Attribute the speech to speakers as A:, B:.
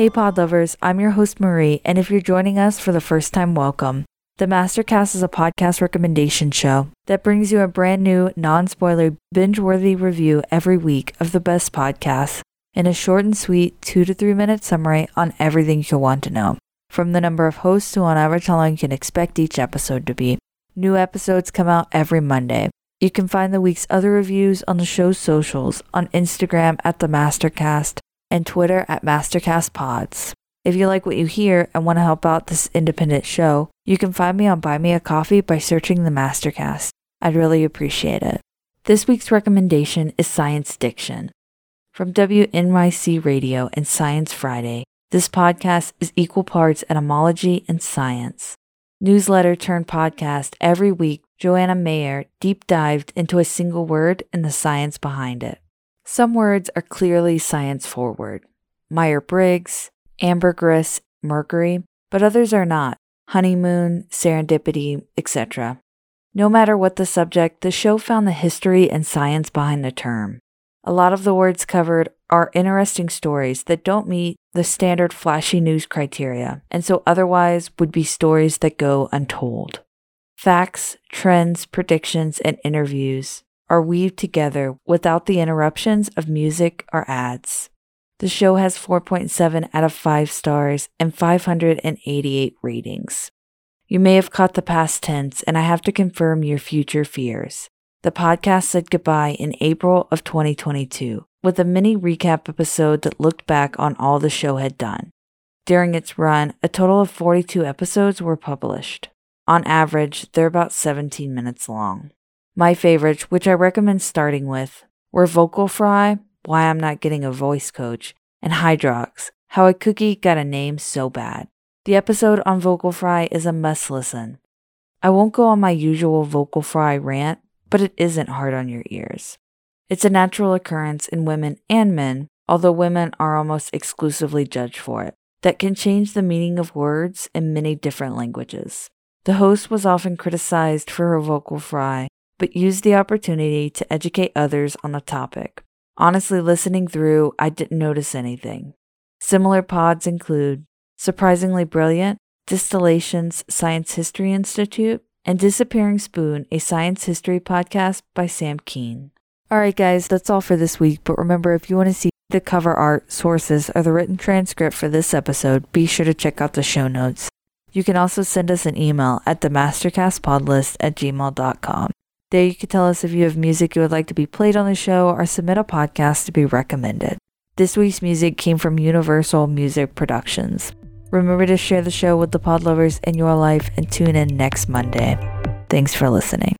A: Hey, pod lovers, I'm your host, Marie, and if you're joining us for the first time, welcome. The Mastercast is a podcast recommendation show that brings you a brand new, non spoiler, binge worthy review every week of the best podcasts in a short and sweet two to three minute summary on everything you'll want to know, from the number of hosts to on average how long you can expect each episode to be. New episodes come out every Monday. You can find the week's other reviews on the show's socials on Instagram at the Mastercast and Twitter at MastercastPods. If you like what you hear and want to help out this independent show, you can find me on Buy Me a Coffee by searching the Mastercast. I'd really appreciate it. This week's recommendation is Science Diction. From WNYC Radio and Science Friday, this podcast is equal parts etymology and science. Newsletter turned podcast every week, Johanna Mayer deep dived into a single word and the science behind it. Some words are clearly science forward Myers Briggs, ambergris, mercury, but others are not honeymoon, serendipity, etc. No matter what the subject, the show found the history and science behind the term. A lot of the words covered are interesting stories that don't meet the standard flashy news criteria, and so otherwise would be stories that go untold. Facts, trends, predictions, and interviews are weaved together without the interruptions of music or ads. The show has 4.7 out of 5 stars and 588 ratings. You may have caught the past tense, and I have to confirm your future fears. The podcast said goodbye in April of 2022 with a mini recap episode that looked back on all the show had done. During its run, a total of 42 episodes were published. On average, they're about 17 minutes long. My favorites, which I recommend starting with, were Vocal Fry, Why I'm Not Getting a Voice Coach, and Hydrox, How a Cookie Got a Name So Bad. The episode on Vocal Fry is a must listen. I won't go on my usual Vocal Fry rant, but it isn't hard on your ears. It's a natural occurrence in women and men, although women are almost exclusively judged for it, that can change the meaning of words in many different languages. The host was often criticized for her vocal fry, but used the opportunity to educate others on the topic. Honestly, listening through, I didn't notice anything. Similar pods include Surprisingly Brilliant, Distillation's Science History Institute, and Disappearing Spoon, a science history podcast by Sam Kean. All right, guys, that's all for this week. But remember, if you want to see the cover art, sources, or the written transcript for this episode, be sure to check out the show notes. You can also send us an email at the mastercastpodlist at gmail.com. There you can tell us if you have music you would like to be played on the show or submit a podcast to be recommended. This week's music came from Universal Music Productions. Remember to share the show with the pod lovers in your life and tune in next Monday. Thanks for listening.